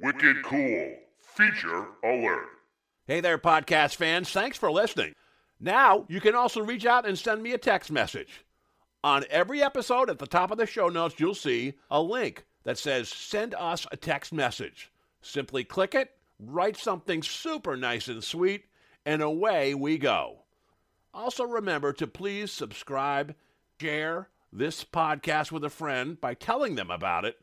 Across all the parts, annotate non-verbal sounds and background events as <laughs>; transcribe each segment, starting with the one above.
Wicked cool. Feature alert. Hey there, podcast fans. Thanks for listening. Now, you can also reach out and send me a text message. On every episode, at the top of the show notes, you'll see a link that says Send us a text message. Simply click it, write something super nice and sweet, and away we go. Also, remember to please subscribe, share this podcast with a friend by telling them about it,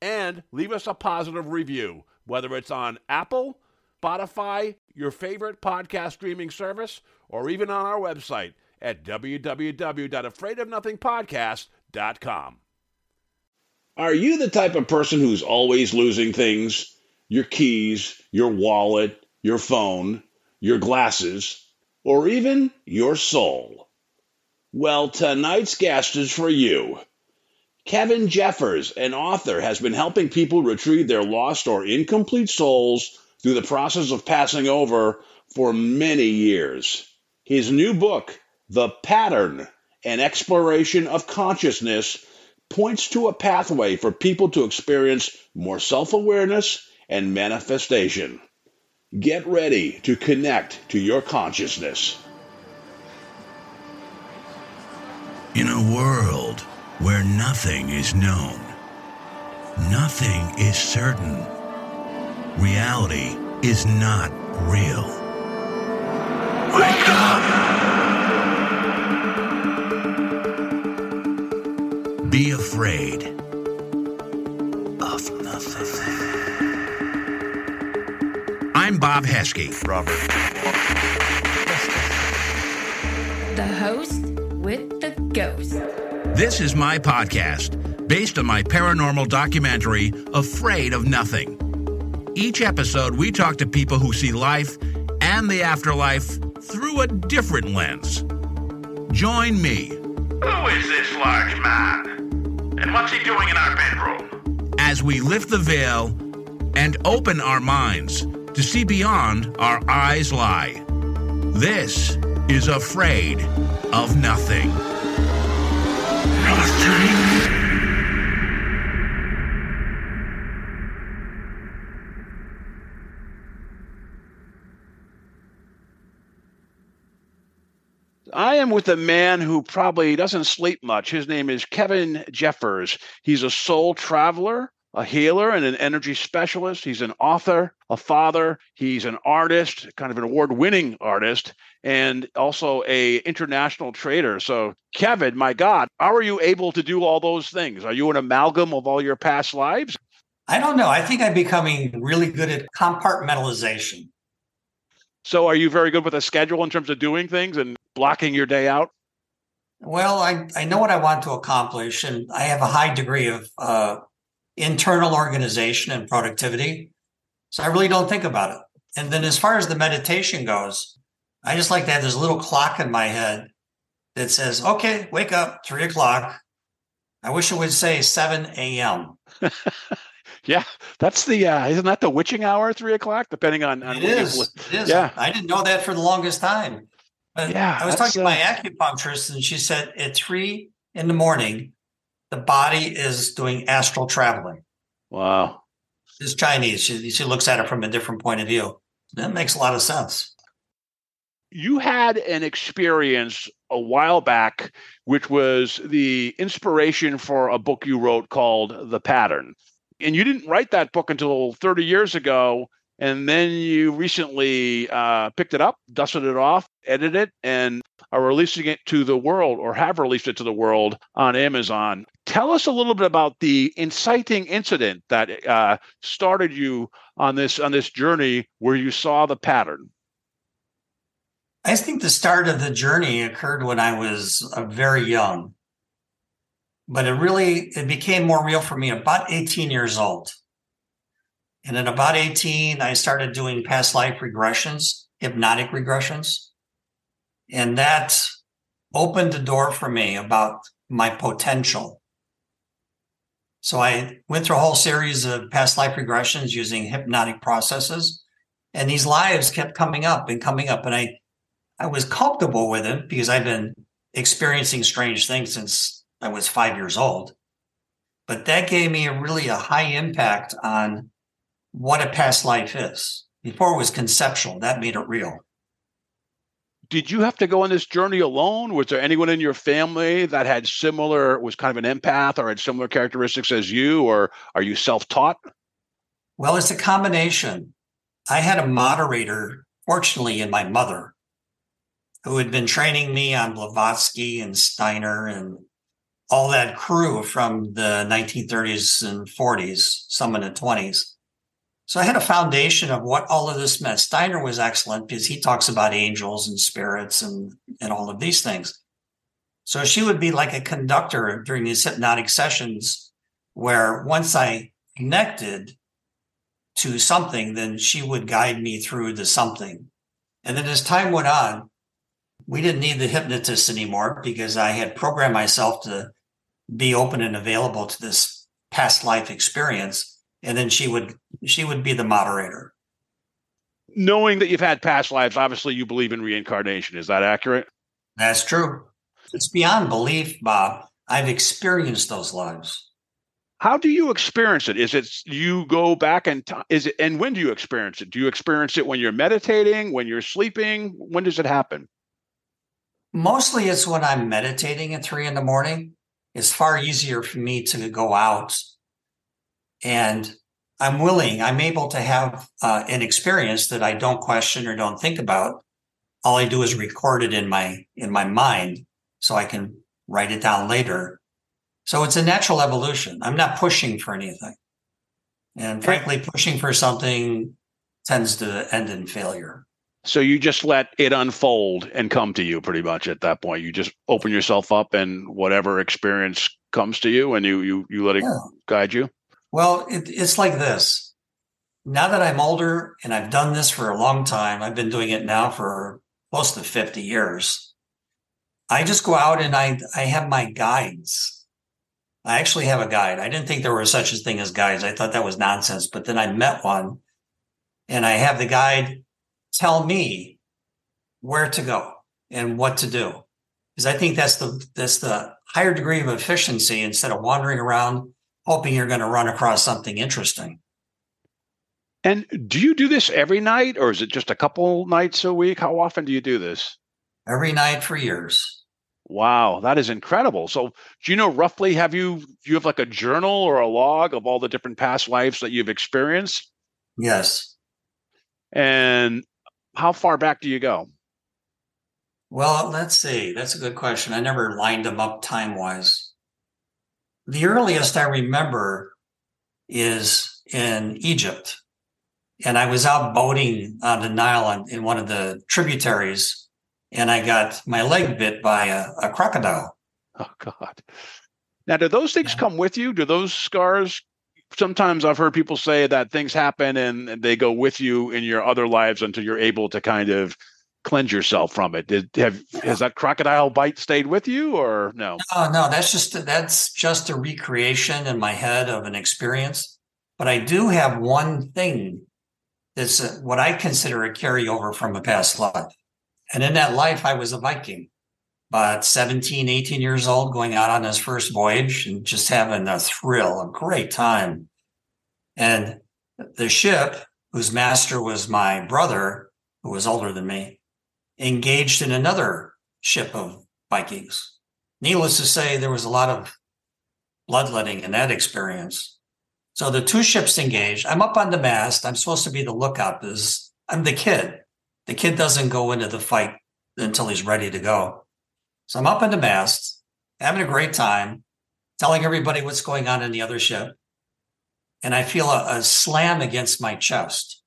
and leave us a positive review, whether it's on Apple, Spotify, your favorite podcast streaming service, or even on our website at www.afraidofnothingpodcast.com. Are you the type of person who's always losing things? Your keys, your wallet, your phone, your glasses, or even your soul? Well, tonight's guest is for you. Kevin Jeffers, an author, has been helping people retrieve their lost or incomplete souls through the process of passing over for many years. His new book, The Pattern An Exploration of Consciousness, points to a pathway for people to experience more self awareness and manifestation. Get ready to connect to your consciousness. In a world where nothing is known, nothing is certain, reality is not real. Wake up! Be afraid of nothing. I'm Bob Heske. Robert. The host with the ghost. This is my podcast based on my paranormal documentary, Afraid of Nothing. Each episode, we talk to people who see life and the afterlife through a different lens. Join me Who is this large man? And what's he doing in our bedroom? as we lift the veil and open our minds to see beyond our eyes lie. This is Afraid of Nothing. I am with a man who probably doesn't sleep much. His name is Kevin Jeffers. He's a soul traveler, a healer, and an energy specialist. He's an author, a father. He's an artist, kind of an award-winning artist, and also a international trader. So, Kevin, my God, how are you able to do all those things? Are you an amalgam of all your past lives? I don't know. I think I'm becoming really good at compartmentalization. So, are you very good with a schedule in terms of doing things and blocking your day out? Well, I, I know what I want to accomplish, and I have a high degree of uh, internal organization and productivity. So I really don't think about it. And then as far as the meditation goes, I just like to have this little clock in my head that says, okay, wake up, three o'clock. I wish it would say 7 a.m. <laughs> Yeah, that's the uh, isn't that the witching hour, three o'clock, depending on, on It is. It is. Yeah. I didn't know that for the longest time. But Yeah, I was talking to my acupuncturist, and she said at three in the morning, the body is doing astral traveling. Wow. It's Chinese. She, she looks at it from a different point of view. That makes a lot of sense. You had an experience a while back, which was the inspiration for a book you wrote called The Pattern. And you didn't write that book until 30 years ago. And then you recently uh, picked it up, dusted it off, edited it, and are releasing it to the world or have released it to the world on Amazon. Tell us a little bit about the inciting incident that uh, started you on this on this journey where you saw the pattern. I think the start of the journey occurred when I was uh, very young, but it really it became more real for me about 18 years old. And at about 18, I started doing past life regressions, hypnotic regressions. And that opened the door for me about my potential. So I went through a whole series of past life regressions using hypnotic processes. And these lives kept coming up and coming up. And I I was comfortable with it because I've been experiencing strange things since I was five years old. But that gave me a really a high impact on what a past life is. Before it was conceptual, that made it real. Did you have to go on this journey alone? Was there anyone in your family that had similar, was kind of an empath or had similar characteristics as you, or are you self taught? Well, it's a combination. I had a moderator, fortunately, in my mother, who had been training me on Blavatsky and Steiner and all that crew from the 1930s and 40s, some in the 20s. So I had a foundation of what all of this meant. Steiner was excellent because he talks about angels and spirits and, and all of these things. So she would be like a conductor during these hypnotic sessions where once I connected to something, then she would guide me through the something. And then as time went on, we didn't need the hypnotist anymore because I had programmed myself to be open and available to this past life experience and then she would she would be the moderator. Knowing that you've had past lives obviously you believe in reincarnation. Is that accurate? That's true. It's beyond belief bob. I've experienced those lives. How do you experience it? Is it you go back and t- is it and when do you experience it? Do you experience it when you're meditating when you're sleeping? When does it happen? Mostly it's when i'm meditating at three in the morning. It's far easier for me to go out and I'm willing, I'm able to have uh, an experience that I don't question or don't think about. All I do is record it in my in my mind so I can write it down later. So it's a natural evolution. I'm not pushing for anything. And frankly, pushing for something tends to end in failure. So you just let it unfold and come to you pretty much at that point. You just open yourself up and whatever experience comes to you and you you you let it yeah. guide you. Well, it, it's like this. Now that I'm older and I've done this for a long time, I've been doing it now for close to 50 years. I just go out and I, I have my guides. I actually have a guide. I didn't think there was such a thing as guides. I thought that was nonsense, but then I met one and I have the guide tell me where to go and what to do. Because I think that's the that's the higher degree of efficiency instead of wandering around hoping you're going to run across something interesting. And do you do this every night or is it just a couple nights a week? How often do you do this? Every night for years. Wow, that is incredible. So, do you know roughly have you do you have like a journal or a log of all the different past lives that you've experienced? Yes. And how far back do you go? Well, let's see. That's a good question. I never lined them up time wise the earliest I remember is in Egypt. And I was out boating on the Nile in one of the tributaries, and I got my leg bit by a, a crocodile. Oh, God. Now, do those things come with you? Do those scars? Sometimes I've heard people say that things happen and they go with you in your other lives until you're able to kind of cleanse yourself from it. Did have has that crocodile bite stayed with you or no? No, no, that's just that's just a recreation in my head of an experience. But I do have one thing that's a, what I consider a carryover from a past life. And in that life, I was a Viking, about 17, 18 years old, going out on his first voyage and just having a thrill, a great time. And the ship, whose master was my brother, who was older than me, engaged in another ship of Vikings. Needless to say, there was a lot of bloodletting in that experience. So the two ships engaged. I'm up on the mast. I'm supposed to be the lookout because I'm the kid. The kid doesn't go into the fight until he's ready to go. So I'm up on the mast, having a great time, telling everybody what's going on in the other ship. And I feel a, a slam against my chest.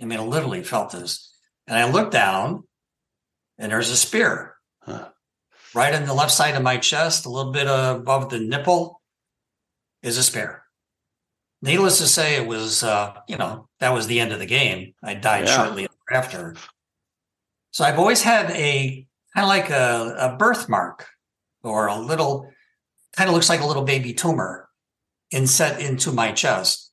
I mean, I literally felt this. And I look down and there's a spear huh. right on the left side of my chest, a little bit above the nipple, is a spear. Needless to say, it was uh, you know that was the end of the game. I died yeah. shortly after. So I've always had a kind of like a, a birthmark or a little kind of looks like a little baby tumor inset into my chest.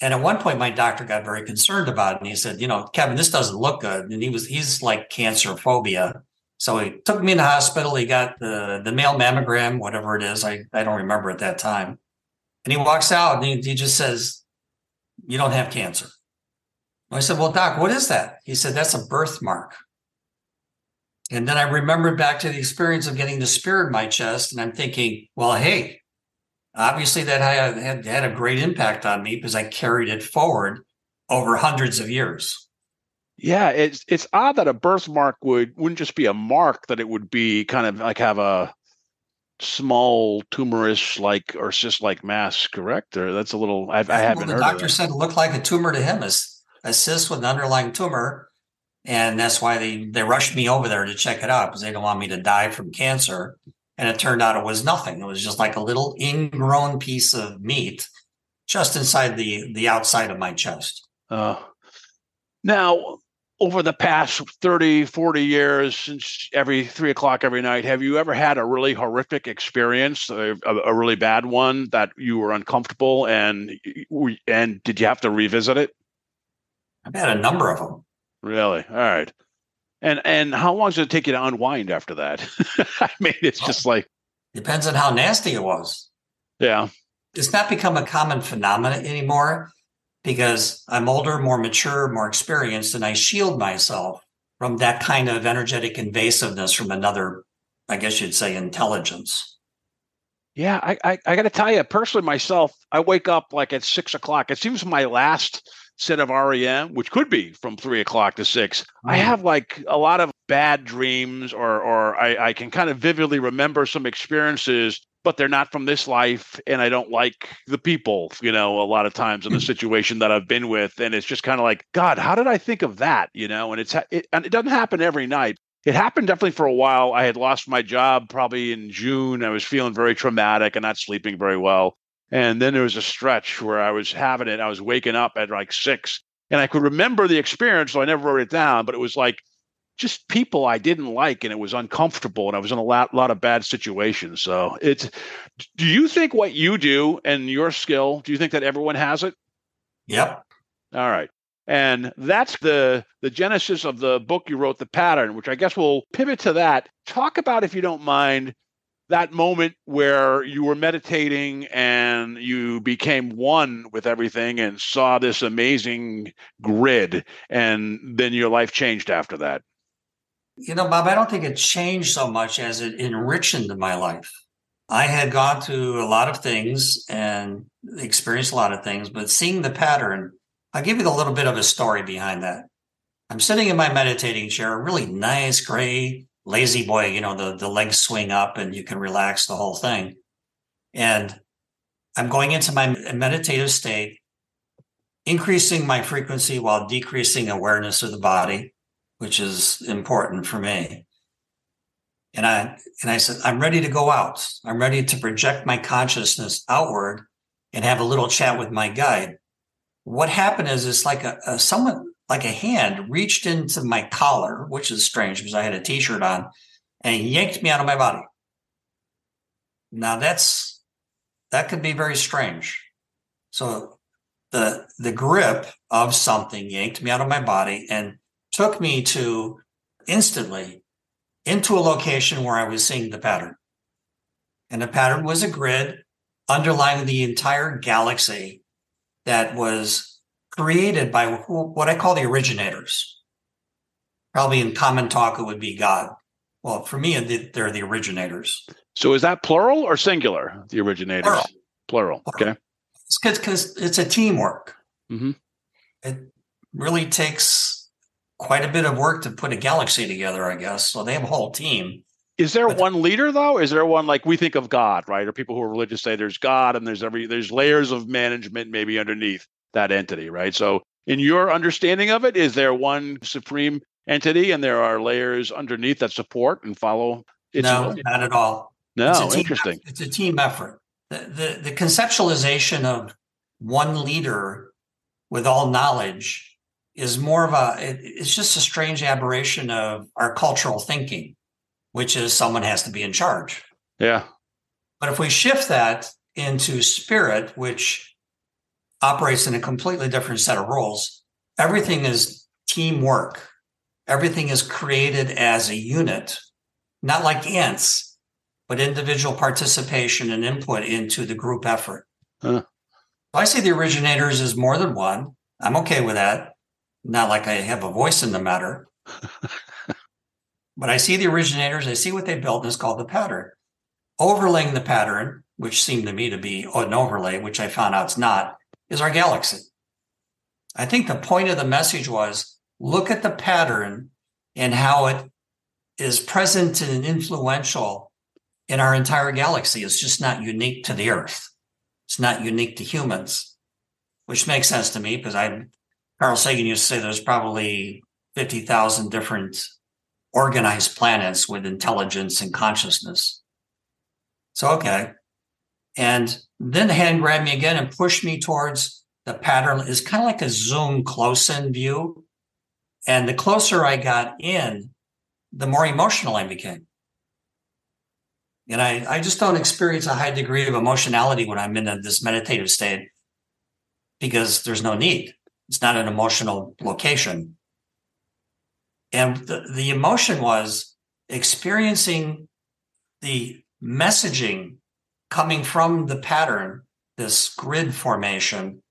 And at one point, my doctor got very concerned about it. And he said, You know, Kevin, this doesn't look good. And he was, he's like cancer phobia. So he took me in the hospital. He got the, the male mammogram, whatever it is. I, I don't remember at that time. And he walks out and he, he just says, you don't have cancer. I said, Well, doc, what is that? He said, That's a birthmark. And then I remembered back to the experience of getting the spear in my chest. And I'm thinking, Well, hey, obviously that had, had, had a great impact on me because I carried it forward over hundreds of years. Yeah, it's it's odd that a birthmark would wouldn't just be a mark that it would be kind of like have a small tumorous like or cyst like mass, correct? Or that's a little I've, I haven't well, heard. The doctor said it looked like a tumor to him, a, a cyst with an underlying tumor, and that's why they they rushed me over there to check it out because they don't want me to die from cancer. And it turned out it was nothing. It was just like a little ingrown piece of meat just inside the the outside of my chest. Uh, now, over the past 30, 40 years, since every three o'clock every night, have you ever had a really horrific experience, a, a really bad one that you were uncomfortable and and did you have to revisit it? I've had a number of them. Really? All right. And and how long does it take you to unwind after that? <laughs> I mean, it's just like depends on how nasty it was. Yeah. It's not become a common phenomenon anymore because I'm older, more mature, more experienced, and I shield myself from that kind of energetic invasiveness from another, I guess you'd say, intelligence. Yeah, I I, I got to tell you personally, myself, I wake up like at six o'clock. It seems my last set of REM, which could be from three o'clock to six. Mm. I have like a lot of bad dreams, or or I, I can kind of vividly remember some experiences but they're not from this life and i don't like the people you know a lot of times in the situation that i've been with and it's just kind of like god how did i think of that? You know and it's it, and it doesn't happen every night. It happened definitely for a while. I had lost my job probably in june. I was feeling very traumatic and not sleeping very well and then there was a stretch where i was having it i was waking up at like six and i could remember the experience so i never wrote it down but it was like just people I didn't like, and it was uncomfortable, and I was in a lot, lot of bad situations. So it's. Do you think what you do and your skill? Do you think that everyone has it? Yep. All right. And that's the the genesis of the book you wrote, The Pattern, which I guess we'll pivot to that. Talk about, if you don't mind, that moment where you were meditating and you became one with everything and saw this amazing grid, and then your life changed after that. You know, Bob, I don't think it changed so much as it enriched my life. I had gone through a lot of things and experienced a lot of things, but seeing the pattern, I'll give you a little bit of a story behind that. I'm sitting in my meditating chair, a really nice, gray, lazy boy, you know, the, the legs swing up and you can relax the whole thing. And I'm going into my meditative state, increasing my frequency while decreasing awareness of the body which is important for me. And I and I said, I'm ready to go out. I'm ready to project my consciousness outward and have a little chat with my guide. What happened is it's like a, a someone like a hand reached into my collar, which is strange because I had a t-shirt on, and yanked me out of my body. Now that's that could be very strange. So the the grip of something yanked me out of my body and took me to instantly into a location where I was seeing the pattern. And the pattern was a grid underlying the entire galaxy that was created by what I call the originators. Probably in common talk, it would be God. Well, for me, they're the originators. So is that plural or singular, the originators? Plural. Plural. plural. Okay. It's because it's a teamwork. Mm-hmm. It really takes quite a bit of work to put a galaxy together, I guess. So they have a whole team. Is there but, one leader though? Is there one like we think of God, right? Or people who are religious say there's God and there's every there's layers of management maybe underneath that entity, right? So in your understanding of it, is there one supreme entity and there are layers underneath that support and follow its No, not at all. No, it's interesting. Effort. It's a team effort. The, the the conceptualization of one leader with all knowledge is more of a it, it's just a strange aberration of our cultural thinking which is someone has to be in charge yeah but if we shift that into spirit which operates in a completely different set of roles everything is teamwork everything is created as a unit not like ants but individual participation and input into the group effort huh. I see the originators as more than one. I'm okay with that. Not like I have a voice in the matter. <laughs> but I see the originators, I see what they built, and it's called the pattern. Overlaying the pattern, which seemed to me to be an overlay, which I found out it's not, is our galaxy. I think the point of the message was look at the pattern and how it is present and influential in our entire galaxy. It's just not unique to the Earth. It's not unique to humans, which makes sense to me because I, Carl Sagan used to say there's probably 50,000 different organized planets with intelligence and consciousness. So, okay. And then the hand grabbed me again and pushed me towards the pattern. It's kind of like a zoom close in view. And the closer I got in, the more emotional I became. And I, I just don't experience a high degree of emotionality when I'm in a, this meditative state because there's no need. It's not an emotional location. And the, the emotion was experiencing the messaging coming from the pattern, this grid formation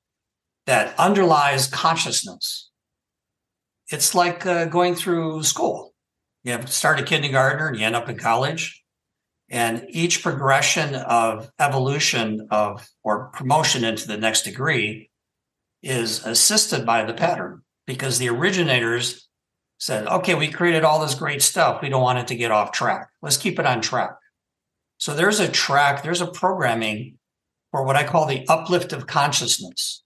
that underlies consciousness. It's like uh, going through school. You have to start a kindergartner and you end up in college. And each progression of evolution of or promotion into the next degree is assisted by the pattern because the originators said, okay, we created all this great stuff. We don't want it to get off track. Let's keep it on track. So there's a track, there's a programming for what I call the uplift of consciousness.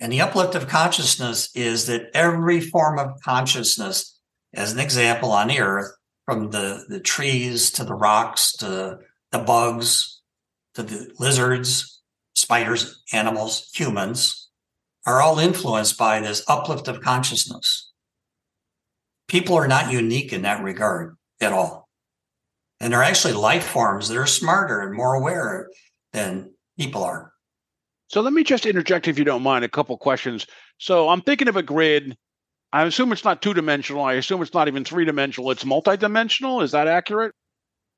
And the uplift of consciousness is that every form of consciousness, as an example on the earth, from the, the trees to the rocks to the bugs to the lizards, spiders, animals, humans, are all influenced by this uplift of consciousness. People are not unique in that regard at all. And they're actually life forms that are smarter and more aware than people are. So let me just interject, if you don't mind, a couple questions. So I'm thinking of a grid. I assume it's not two dimensional. I assume it's not even three dimensional. It's multidimensional. Is that accurate?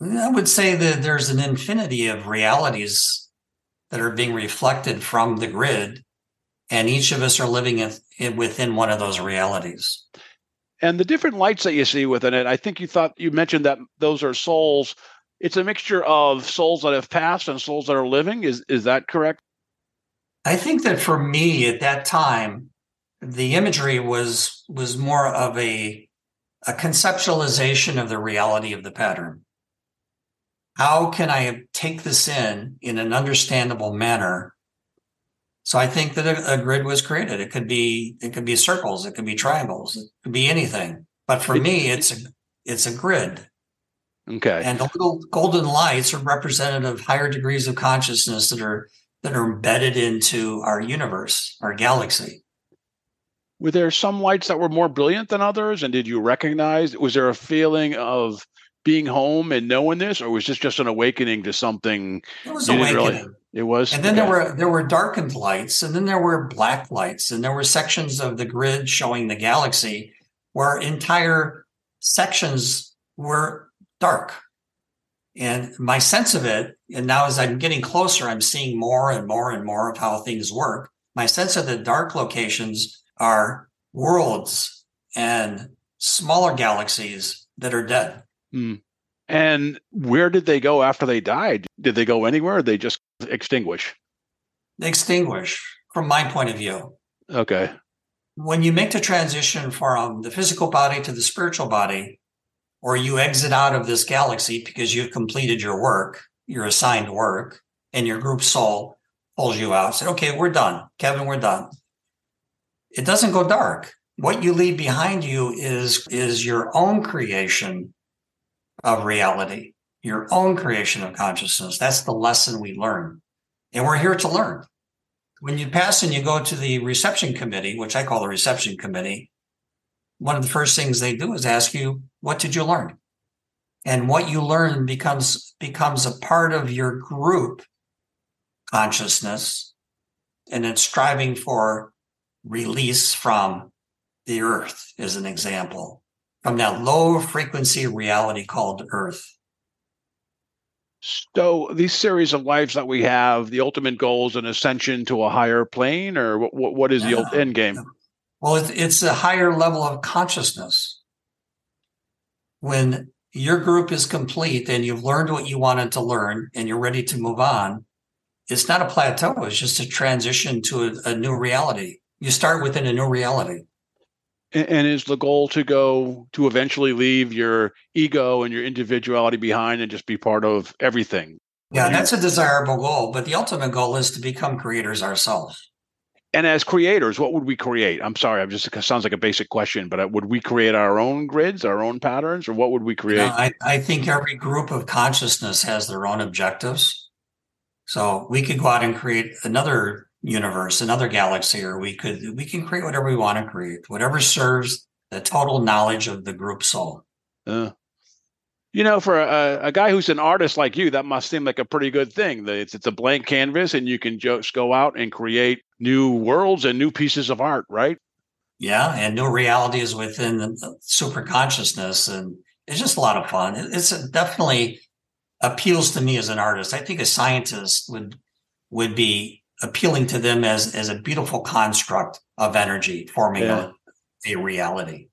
I would say that there's an infinity of realities that are being reflected from the grid, and each of us are living in, within one of those realities. And the different lights that you see within it, I think you thought you mentioned that those are souls. It's a mixture of souls that have passed and souls that are living. Is is that correct? I think that for me at that time, the imagery was was more of a a conceptualization of the reality of the pattern. How can I take this in in an understandable manner? So I think that a, a grid was created. It could be it could be circles, it could be triangles, it could be anything. But for me, it's a it's a grid. Okay. And the little golden lights are representative of higher degrees of consciousness that are that are embedded into our universe, our galaxy. Were there some lights that were more brilliant than others? And did you recognize, was there a feeling of being home and knowing this, or was this just an awakening to something? It was awakening. Really, it was. And then okay. there were there were darkened lights, and then there were black lights, and there were sections of the grid showing the galaxy where entire sections were dark. And my sense of it, and now as I'm getting closer, I'm seeing more and more and more of how things work. My sense of the dark locations are worlds and smaller galaxies that are dead. Mm. And where did they go after they died? Did they go anywhere or they just extinguish? Extinguish, from my point of view. Okay. When you make the transition from the physical body to the spiritual body, or you exit out of this galaxy because you've completed your work, your assigned work, and your group soul pulls you out, said, okay, we're done. Kevin, we're done. It doesn't go dark. What you leave behind you is, is your own creation of reality, your own creation of consciousness. That's the lesson we learn. And we're here to learn. When you pass and you go to the reception committee, which I call the reception committee, one of the first things they do is ask you, what did you learn? And what you learn becomes becomes a part of your group consciousness and it's striving for release from the earth is an example from that low frequency reality called earth So these series of lives that we have, the ultimate goal is an ascension to a higher plane, or what? What is the end game? Well, it's, it's a higher level of consciousness. When your group is complete and you've learned what you wanted to learn and you're ready to move on, it's not a plateau. It's just a transition to a, a new reality. You start within a new reality. And is the goal to go to eventually leave your ego and your individuality behind and just be part of everything? Yeah, You- that's a desirable goal, but the ultimate goal is to become creators ourselves. And as creators, what would we create? I'm sorry, I'm just it sounds like a basic question, but uh, would we create our own grids, our own patterns, or what would we You create? know, I, I think every group of consciousness has their own objectives. So we could go out and create another universe, another galaxy, or we could we can create whatever we want to create, whatever serves the total knowledge of the group soul. Uh, you know, for a, a guy who's an artist like you, that must seem like a pretty good thing. That It's, it's a blank canvas, and you can just go out and create new worlds and new pieces of art, right? Yeah, and new realities within the super consciousness, and it's just a lot of fun. It's definitely appeals to me as an artist. I think a scientist would would be appealing to them as as a beautiful construct of energy forming Yeah. a, a reality.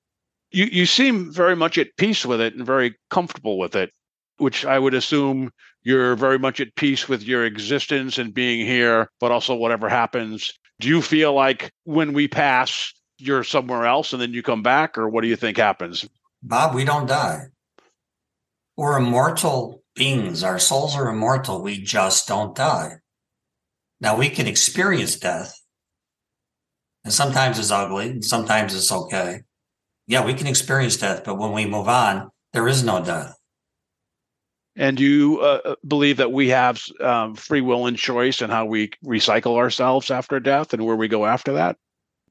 You you seem very much at peace with it and very comfortable with it, which I would assume you're very much at peace with your existence and being here, but also whatever happens. Do you feel like when we pass, you're somewhere else and then you come back, or what do you think happens? Bob, we don't die. We're immortal beings. Our souls are immortal. We just don't die. Now we can experience death. And sometimes it's ugly, and sometimes it's okay. Yeah, we can experience death, but when we move on, there is no death. And you uh, believe that we have um, free will and choice and how we recycle ourselves after death and where we go after that?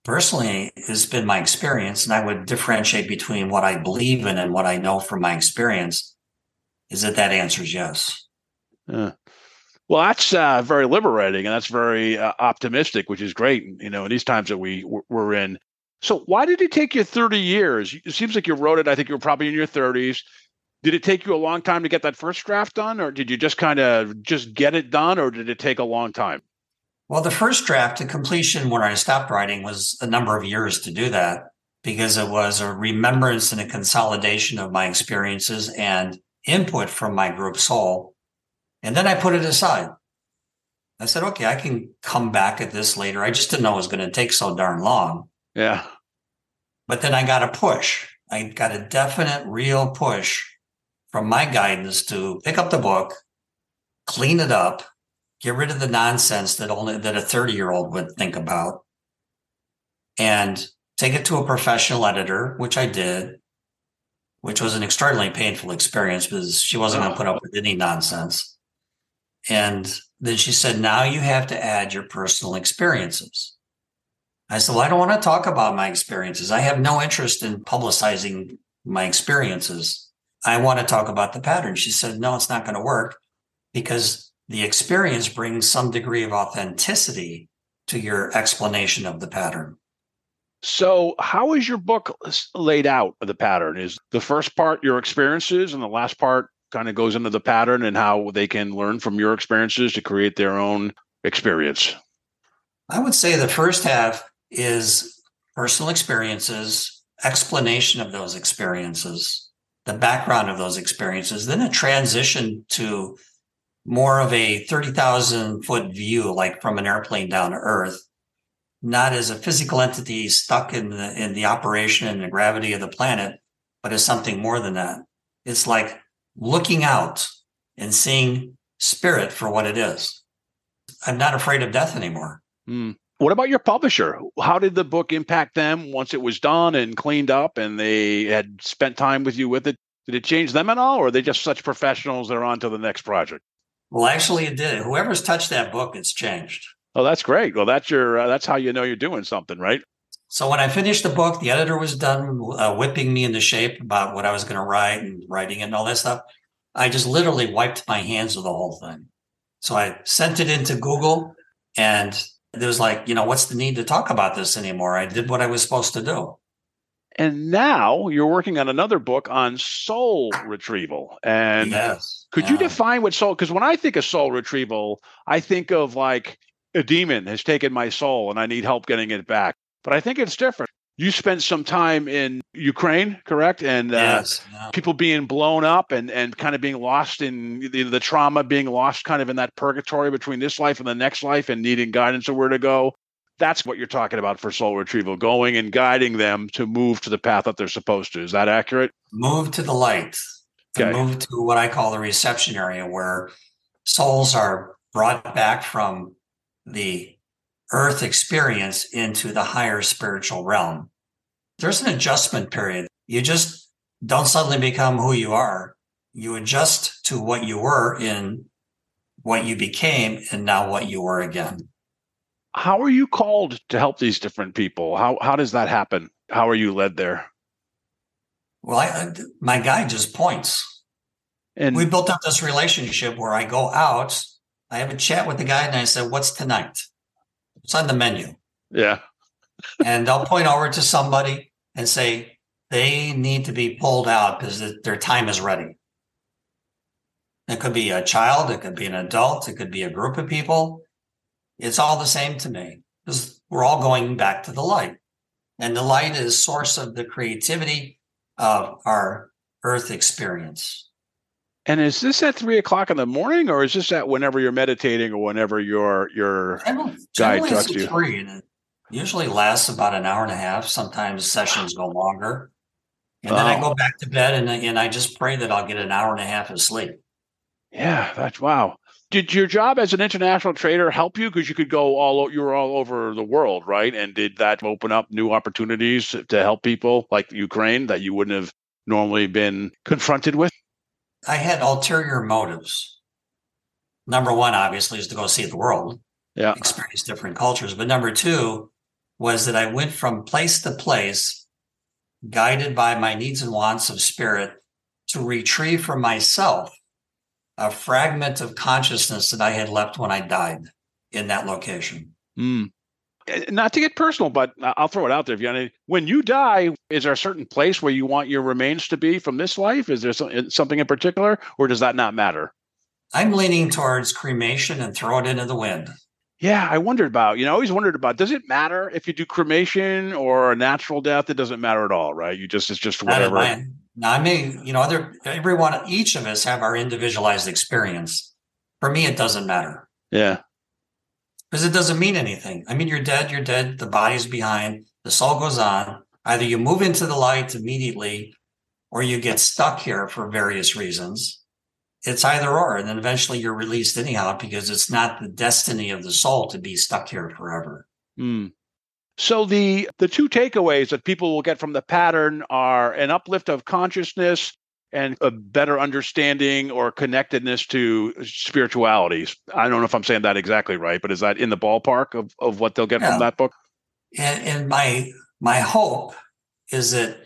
Personally, it's been my experience, and I would differentiate between what I believe in and what I know from my experience. Is that that answers yes. Uh, well, that's uh, very liberating and that's very uh, optimistic, which is great. You know, in these times that we we're in. So, why did it take you 30 years? It seems like you wrote it. I think you were probably in your 30s. Did it take you a long time to get that first draft done, or did you just kind of just get it done, or did it take a long time? Well, the first draft to completion when I stopped writing was a number of years to do that because it was a remembrance and a consolidation of my experiences and input from my group soul. And then I put it aside. I said, okay, I can come back at this later. I just didn't know it was going to take so darn long. Yeah. But then I got a push. I got a definite, real push from my guidance to pick up the book, clean it up, get rid of the nonsense that only that a 30 year old would think about, and take it to a professional editor, which I did, which was an extraordinarily painful experience because she wasn't going to oh. put up with any nonsense. And then she said, now you have to add your personal experiences. I said, Well, I don't want to talk about my experiences. I have no interest in publicizing my experiences. I want to talk about the pattern. She said, No, it's not going to work because the experience brings some degree of authenticity to your explanation of the pattern. So, how is your book laid out? The pattern is the first part your experiences, and the last part kind of goes into the pattern and how they can learn from your experiences to create their own experience. I would say the first half is personal experiences, explanation of those experiences, the background of those experiences, then a transition to more of a 30,000 foot view, like from an airplane down to earth, not as a physical entity stuck in the, in the operation and the gravity of the planet, but as something more than that. It's like looking out and seeing spirit for what it is. I'm not afraid of death anymore. Hmm. What about your publisher? How did the book impact them once it was done and cleaned up and they had spent time with you with it? Did it change them at all, or are they just such professionals they're on to the next project? Well, actually, it did. Whoever's touched that book, it's changed. Oh, that's great. Well, that's your uh, that's how you know you're doing something, right? So when I finished the book, the editor was done uh, whipping me into shape about what I was going to write and writing it and all that stuff. I just literally wiped my hands of the whole thing. So I sent it into Google, and there was like, you know, what's the need to talk about this anymore? I did what I was supposed to do. And now you're working on another book on soul retrieval. And yes. could you define what soul? Because when I think of soul retrieval, I think of like a demon has taken my soul and I need help getting it back. But I think it's different. You spent some time in Ukraine, correct? And uh, Yes. yeah. people being blown up and and kind of being lost in the, the trauma, being lost kind of in that purgatory between this life and the next life, and needing guidance of where to go. That's what you're talking about for soul retrieval, going and guiding them to move to the path that they're supposed to. Is that accurate? Move to the light. To Okay. move to what I call the reception area where souls are brought back from the earth experience into the higher spiritual realm. There's an adjustment period. You just don't suddenly become who you are. You adjust to what you were in what you became and now what you were again. How are you called to help these different people? How how does that happen? How are you led there? Well, I, my guy just points. And we built up this relationship where I go out, I have a chat with the guy, and I said, "What's tonight? What's on the menu?" yeah, <laughs> And they'll point over to somebody and say they need to be pulled out because th- their time is ready. It could be a child, it could be an adult, it could be a group of people. It's all the same to me because we're all going back to the light, and the light is source of the creativity of our Earth experience. And is this at three o'clock in the morning, or is this at whenever you're meditating or whenever you're you're Generally, Guide generally talks it's to you. three, and it usually lasts about an hour and a half. Sometimes sessions go longer, and then I oh. go back to bed and I- and I just pray that I'll get an hour and a half of sleep. Yeah, that's wow. Did your job as an international trader help you because you could go all you were all over the world, right? And did that open up new opportunities to help people like Ukraine that you wouldn't have normally been confronted with? I had ulterior motives. Number one, obviously, is to go see the world, Yeah. experience different cultures. But number two was that I went from place to place, guided by my needs and wants of spirit, to retrieve for myself a fragment of consciousness that I had left when I died in that location. Mm. Eh, Not to get personal, but I'll throw it out there. If you want when you die, is there a certain place where you want your remains to be from this life? Is there some, something in particular, or does that not matter? I'm leaning towards cremation and throw it into the wind. Yeah, I wondered about. You know, I always wondered about. Does it matter if you do cremation or a natural death? It doesn't matter at all, right? You just it's just whatever. Now, I may, you know, other everyone, each of us have our individualized experience. For me, it doesn't matter Yeah. Because it doesn't mean anything. I mean, you're dead, you're dead. The body's behind. The soul goes on. Either you move into the light immediately, or you get stuck here for various reasons. It's either or, and then eventually you're released anyhow because it's not the destiny of the soul to be stuck here forever. Mm. So the the two takeaways that people will get from the pattern are an uplift of consciousness and a better understanding or connectedness to spiritualities. I don't know if I'm saying that exactly right, but is that in the ballpark of, of what they'll get Yeah. from that book? And, and my my hope is that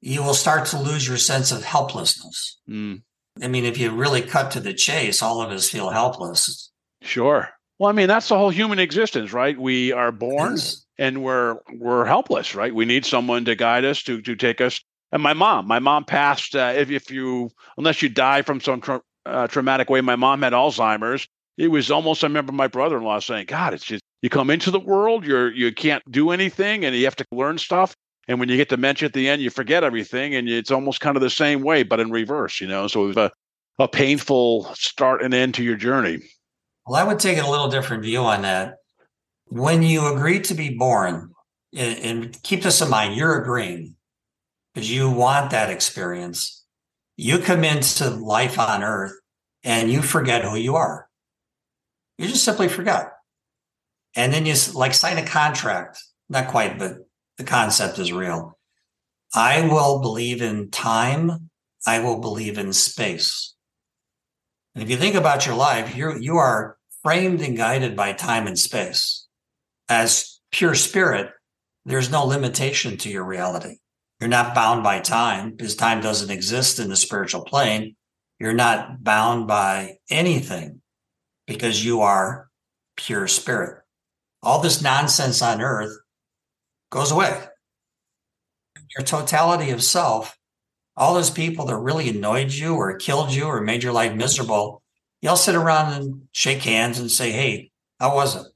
you will start to lose your sense of helplessness. Mm. I mean, if you really cut to the chase, all of us feel helpless. Sure. Well, I mean, that's the whole human existence, right? We are born Yes. and we're we're helpless, right? We need someone to guide us, to to take us. And my mom, my mom passed. Uh, if if you unless you die from some tra- uh, traumatic way, my mom had Alzheimer's. It was almost. I remember my brother-in-law saying, "God, it's just you come into the world, you're you can't do anything, and you have to learn stuff. And when you get dementia at the end, you forget everything, and it's almost kind of the same way, but in reverse, you know. So it was a a painful start and end to your journey. Well, I would take a little different view on that. When you agree to be born, and, and keep this in mind, you're agreeing because you want that experience. You come into life on earth and you forget who you are. You just simply forget. And then you like sign a contract. Not quite, but the concept is real. I will believe in time. I will believe in space. And if you think about your life, you you are framed and guided by time and space. As pure spirit, there's no limitation to your reality. You're not bound by time because time doesn't exist in the spiritual plane. You're not bound by anything because you are pure spirit. All this nonsense on earth goes away. your totality of self, all those people that really annoyed you or killed you or made your life miserable, you'll sit around and shake hands and say, Hey, how was it?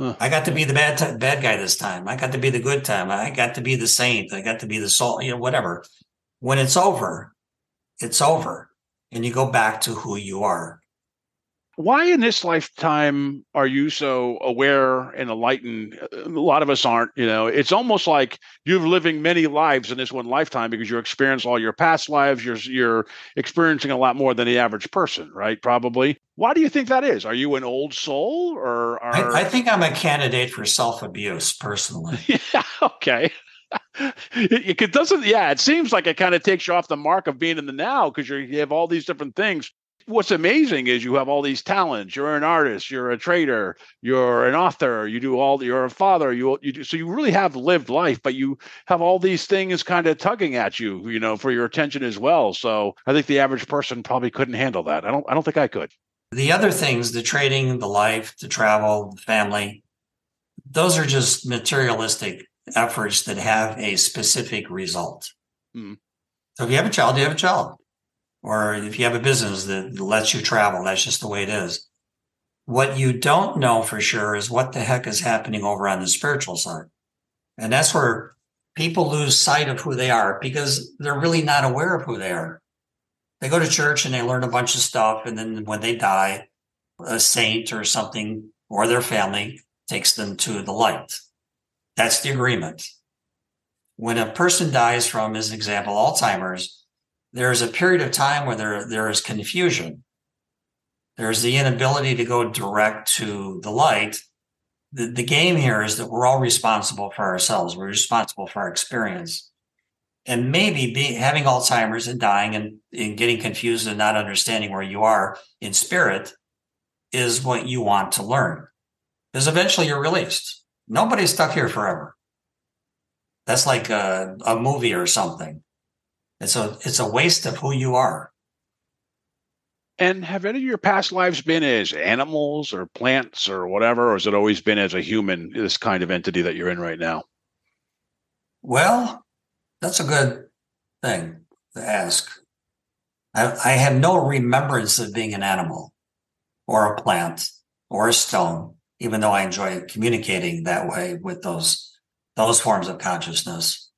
Huh. I got to be the bad t- bad guy this time. I got to be the good time. I got to be the saint. I got to be the soul, you know, whatever. When it's over, it's over. And you go back to who you are. Why in this lifetime are you so aware and enlightened? A lot of us aren't you know. It's almost like you're living many lives in this one lifetime because you experience all your past lives. You're you're experiencing a lot more than the average person right probably. Why do you think that is? Are you an old soul or are I, I think I'm a candidate for self abuse personally. <laughs> yeah okay. <laughs> It, it doesn't yeah it seems like it kind of takes you off the mark of being in the now because you have all these different things what's amazing is you have all these talents you're an artist you're a trader you're an author you do all you're a father you you do so you really have lived life but you have all these things kind of tugging at you you know for your attention as well so i think the average person probably couldn't handle that i don't i don't think i could The other things, the trading, the life, the travel, the family, those are just materialistic efforts that have a specific result. Hmm. So if you have a child, you have a child. Or if you have a business that lets you travel, that's just the way it is. What you don't know for sure is what the heck is happening over on the spiritual side. And that's where people lose sight of who they are because they're really not aware of who they are. They go to church and they learn a bunch of stuff. And then when they die, a saint or something or their family takes them to the light. That's the agreement. When a person dies from, as an example, Alzheimer's, there's a period of time where there, there is confusion. There's the inability to go direct to the light. The, the game here is that we're all responsible for ourselves. We're responsible for our experience. And maybe being, having Alzheimer's and dying and, and getting confused and not understanding where you are in spirit is what you want to learn. Because eventually you're released. Nobody's stuck here forever. That's like a, a movie or something. It's a it's a waste of who you are. and have any of your past lives been as animals or plants or whatever or has it always been as a human this kind of entity that you're in right now Well, that's a good thing to ask. I, I have no remembrance of being an animal or a plant or a stone, even though I enjoy communicating that way with those those forms of consciousness.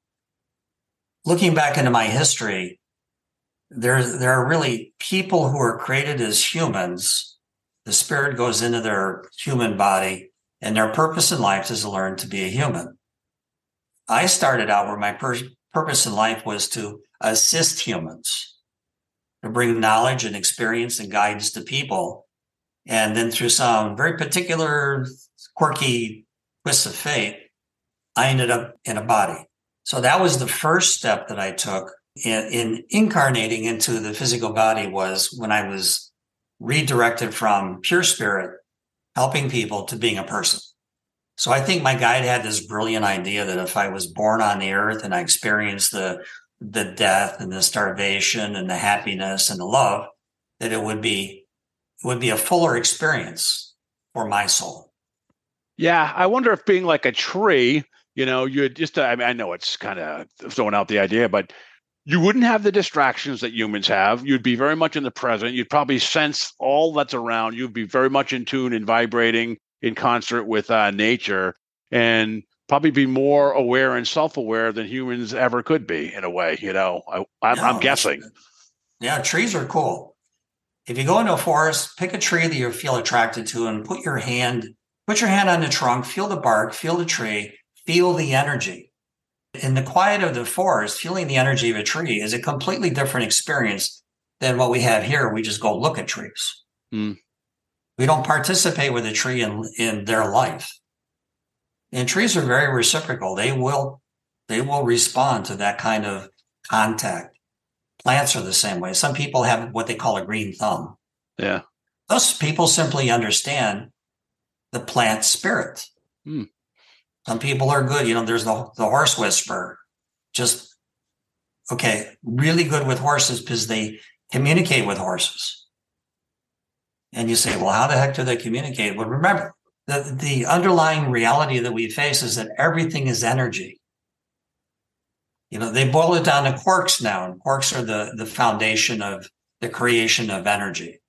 Looking back into my history, there, there are really people who are created as humans. The spirit goes into their human body, and their purpose in life is to learn to be a human. I started out where my pur- purpose in life was to assist humans, to bring knowledge and experience and guidance to people. And then through some very particular quirky twists of fate, I ended up in a body. So that was the first step that I took in, in incarnating into the physical body was when I was redirected from pure spirit, helping people to being a person. So I think my guide had this brilliant idea that if I was born on the earth and I experienced the the death and the starvation and the happiness and the love, that it would be it would be a fuller experience for my soul. Yeah, I wonder if being like a tree, you know, you just, I mean, I know it's kind of throwing out the idea, but you wouldn't have the distractions that humans have. You'd be very much in the present. You'd probably sense all that's around. You'd be very much in tune and vibrating in concert with uh, nature and probably be more aware and self aware than humans ever could be in a way, you know, I, I'm, No, I'm guessing. Yeah, trees are cool. If you go into a forest, pick a tree that you feel attracted to and put your hand, put your hand on the trunk, feel the bark, feel the tree, feel the energy. In the quiet of the forest, feeling the energy of a tree is a completely different experience than what we have here. We just go look at trees. Hmm. We don't participate with a tree in, in their life. And trees are very reciprocal. They will, they will respond to that kind of contact. Plants are the same way. Some people have what they call a green thumb. Yeah. Those people simply understand the plant spirit. Hmm. Some people are good. You know, there's the, the horse whisperer. Just, okay, really good with horses because they communicate with horses. And you say, well, how the heck do they communicate? Well, remember, the, the underlying reality that we face is that everything is energy. You know, they boil it down to quarks now, and quarks are the the foundation of the creation of energy.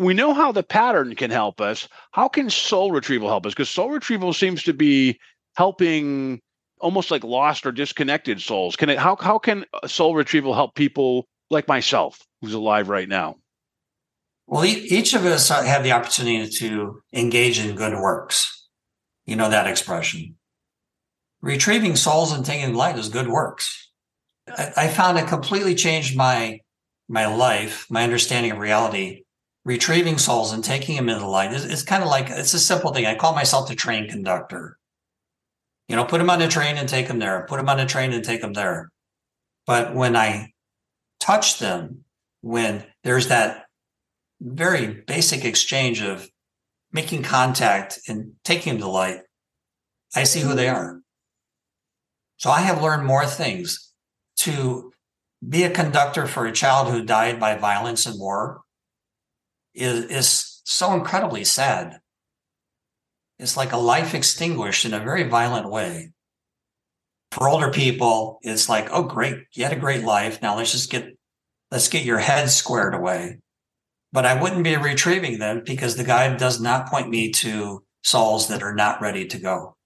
We know how the pattern can help us. How can soul retrieval help us? Because soul retrieval seems to be helping almost like lost or disconnected souls. Can it how how can soul retrieval help people like myself who's alive right now? Well, each of us have the opportunity to engage in good works. You know that expression retrieving souls and taking light is good works. I, I found it completely changed my my life, my understanding of reality. Retrieving souls and taking them into the light it's kind of like it's a simple thing. I call myself the train conductor. You know, put them on a train and take them there. Put them on a train and take them there. But when I touch them, when there's that very basic exchange of making contact and taking them to light, I see who they are. So I have learned more things to be a conductor for a child who died by violence and war is, is so incredibly sad. It's like a life extinguished in a very violent way. For older people, it's like, oh, great, you had a great life. Now let's just get let's get your head squared away. But I wouldn't be retrieving them because the guide does not point me to souls that are not ready to go.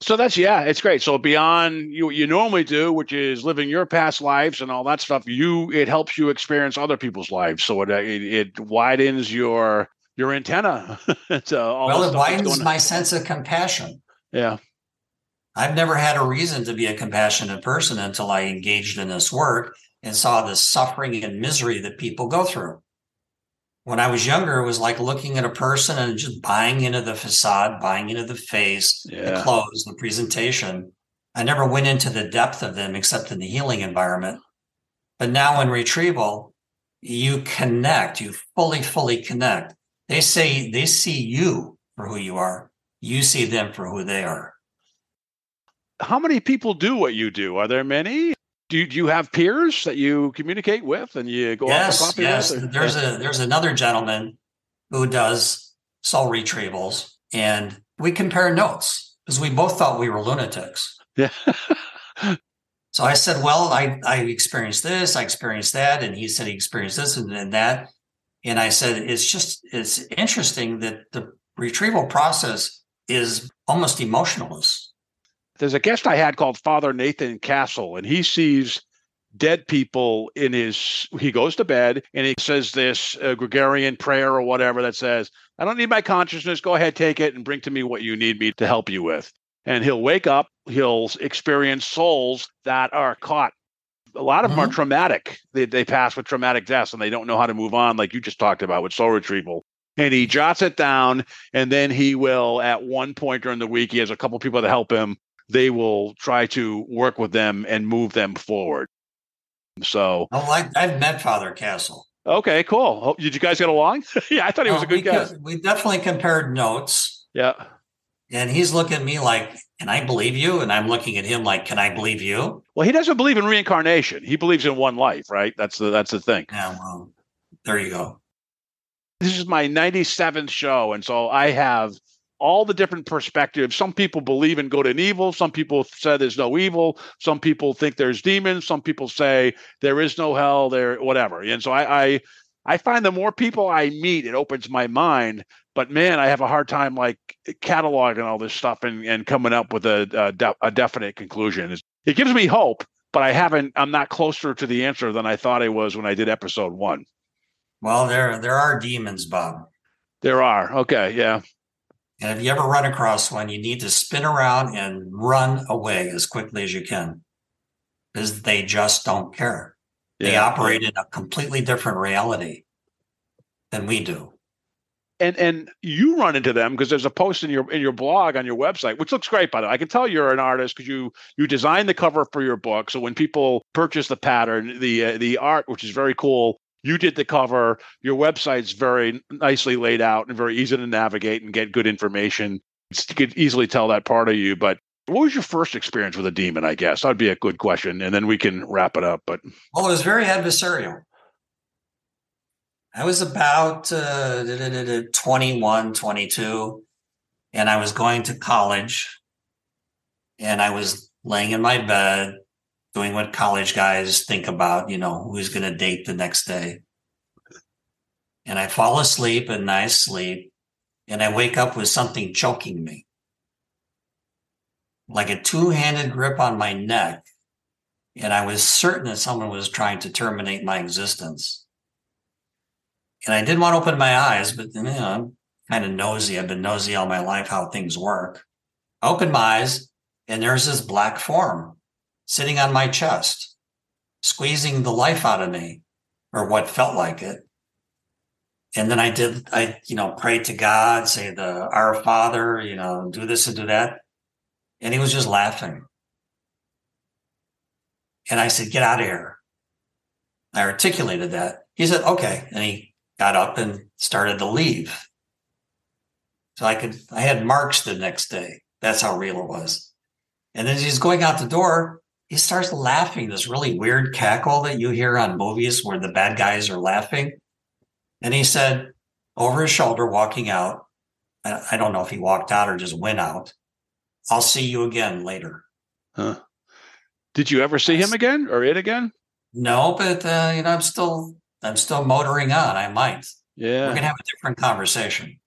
So that's yeah, it's great. So beyond you you normally do, which is living your past lives and all that stuff, you it helps you experience other people's lives. So it uh, it, it widens your your antenna. <laughs> to well, it widens my sense of compassion. Yeah. I've never had a reason to be a compassionate person until I engaged in this work and saw the suffering and misery that people go through when I was younger, it was like looking at a person and just buying into the facade, buying into the face, yeah. the clothes, the presentation. I never went into the depth of them except in the healing environment. But now in retrieval, you connect, you fully, fully connect. They say they see you for who you are, you see them for who they are. How many people do what you do? Are there many? Do you, do you have peers that you communicate with and you go yes, off the coffee yes. with? There's a there's another gentleman who does soul retrievals, and we compare notes because we both thought we were lunatics. Yeah. <laughs> so I said, "Well, I I experienced this, I experienced that," and he said he experienced this and, and that. And I said, "It's just it's interesting that the retrieval process is almost emotionless." There's a guest I had called Father Nathan Castle, and he sees dead people in his he goes to bed and he says this uh, gregorian prayer or whatever that says i don't need my consciousness. Go ahead take it and bring to me what you need me to help you with. And he'll wake up he'll experience souls that are caught. A lot of mm-hmm. them are mm-hmm. traumatic. They, they pass with traumatic deaths and they don't know how to move on like you just talked about with soul retrieval. And he jots it down and then he will at one point during the week he has a couple people to help him they will try to work with them and move them forward. So, oh, I, I've met Father Castle. Okay, cool. Oh, did you guys get along? <laughs> yeah, I thought he was a oh, good guy. We definitely compared notes. Yeah. And he's looking at me like, can I believe you? And I'm looking at him like, can I believe you? Well, he doesn't believe in reincarnation. He believes in one life, right? That's the that's the thing. Yeah, well, there you go. This is my 97th show. And so I have all the different perspectives. Some people believe in good and evil. Some people say there's no evil. Some people think there's demons. Some people say there is no hell. There, whatever. And so I, I, I find the more people I meet, it opens my mind. But man, I have a hard time like cataloging all this stuff and, and coming up with a, a, de- a definite conclusion. It gives me hope, but I haven't. I'm not closer to the answer than I thought I was when I did episode one. Well, there there are demons, Bob. There are. Okay, yeah. And if you ever run across one, you need to spin around and run away as quickly as you can because they just don't care. Yeah. They operate in a completely different reality than we do. And and you run into them because there's a post in your in your blog on your website, which looks great by the way. I can tell you're an artist because you you designed the cover for your book. So when people purchase the pattern, the uh, the art, which is very cool, you did the cover. Your website's very nicely laid out and very easy to navigate and get good information. You could easily tell that part of you. But what was your first experience with a demon? I guess that'd be a good question, and then we can wrap it up. But well, it was very adversarial. I was about uh, 21, 22, and I was going to college, and I was laying in my bed, doing what college guys think about, you know, who's going to date the next day. And I fall asleep and I sleep and I wake up with something choking me. Like a two handed grip on my neck. And I was certain that someone was trying to terminate my existence. And I didn't want to open my eyes, but you know, I'm kind of nosy. I've been nosy all my life how things work. I opened my eyes and there's this black form sitting on my chest, squeezing the life out of me, or what felt like it. And then I did, I, you know, prayed to God, say the Our Father, you know, do this and do that. And he was just laughing. And I said, Get out of here. I articulated that. He said, Okay. And he got up and started to leave. So I could, I had marks the next day. That's how real it was. And then he's going out the door. He starts laughing, this really weird cackle that you hear on movies where the bad guys are laughing. And he said, over his shoulder, walking out, I don't know if he walked out or just went out. I'll see you again later. Huh. Did you ever see him again or it again? No, but uh, you know, I'm still I'm still motoring on. I might. Yeah. We're gonna have a different conversation.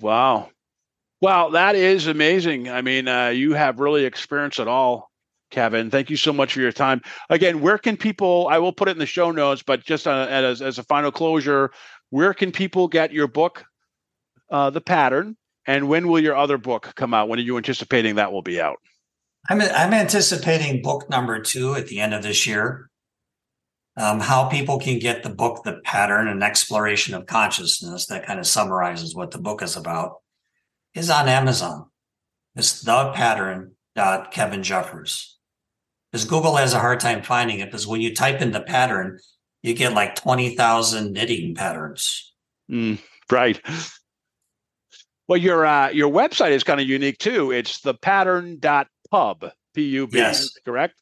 Wow. Wow, that is amazing. I mean, uh, you have really experienced it all, Kevin. Thank you so much for your time. Again, where can people? I will put it in the show notes, but just uh, as as a final closure, where can people get your book, uh, The Pattern, and when will your other book come out? When are you anticipating that will be out? I'm I'm anticipating book number two at the end of this year. Um, how people can get the book, The Pattern, an exploration of consciousness, that kind of summarizes what the book is about, is on Amazon. It's the pattern Kevin Jeffers. Because Google has a hard time finding it because when you type in the pattern, you get like 20,000 knitting patterns. Mm, right. Well, your uh, your website is kind of unique too. It's the pattern.pub, P U B, Yes. correct?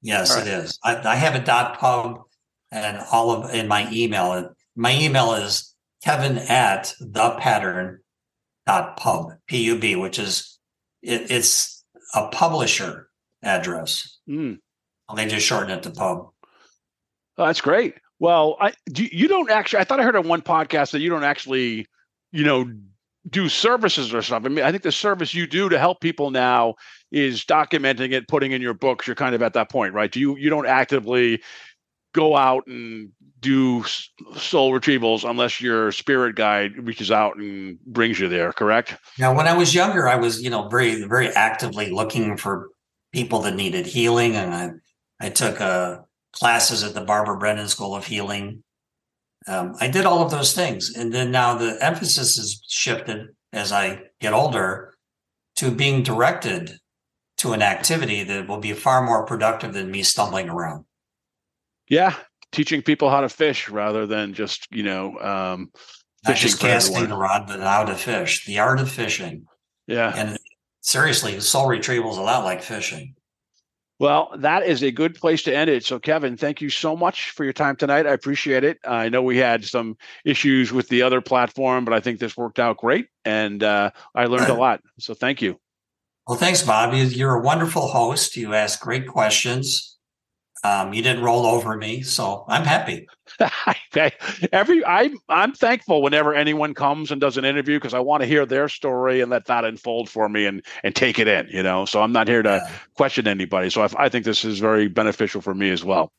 Yes, All it is. I, I have a dot pub and all of in my email. And My email is Kevin at the pattern dot pub, P U B, which is it, it's a publisher address. Mm. They just shorten it to pub. Oh, that's great. Well, I do, you don't actually. I thought I heard on one podcast that you don't actually, you know, do services or something. I mean, I think the service you do to help people now is documenting it, putting in your books. You're kind of at that point, right? Do you you don't actively go out and do soul retrievals unless your spirit guide reaches out and brings you there. Correct? Now, when I was younger, I was, you know, very, very actively looking for people that needed healing, and I, I took uh, classes at the Barbara Brennan School of Healing. Um, I did all of those things, and then now the emphasis has shifted as I get older to being directed to an activity that will be far more productive than me stumbling around. Yeah, teaching people how to fish rather than just you know um, Not fishing just for casting the rod, but how to fish, the art of fishing. Yeah. And seriously, soul retrieval is a lot like fishing. Well, that is a good place to end it. So, Kevin, thank you so much for your time tonight. I appreciate it. I know we had some issues with the other platform, but I think this worked out great, and uh, I learned a lot. So, thank you. Well, thanks, Bob. You- You're a wonderful host. You ask great questions. Um, you didn't roll over me, so I'm happy. <laughs> okay. Every I I'm thankful whenever anyone comes and does an interview because I want to hear their story and let that unfold for me and and take it in. You know, so I'm not here to Yeah. question anybody. So I, I think this is very beneficial for me as well.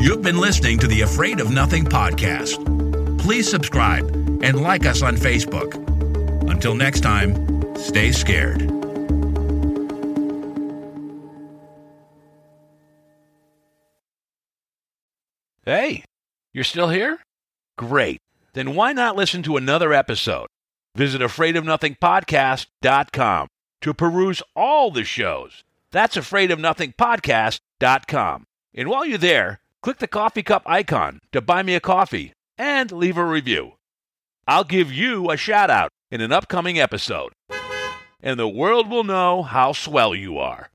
You've been listening to the Afraid of Nothing podcast. Please subscribe and like us on Facebook. Until next time, stay scared. Hey, you're still here? Great. Then why not listen to another episode? Visit afraidofnothingpodcast.com to peruse all the shows. That's afraidofnothingpodcast.com. And while you're there, click the coffee cup icon to buy me a coffee and leave a review. I'll give you a shout out in an upcoming episode. And the world will know how swell you are.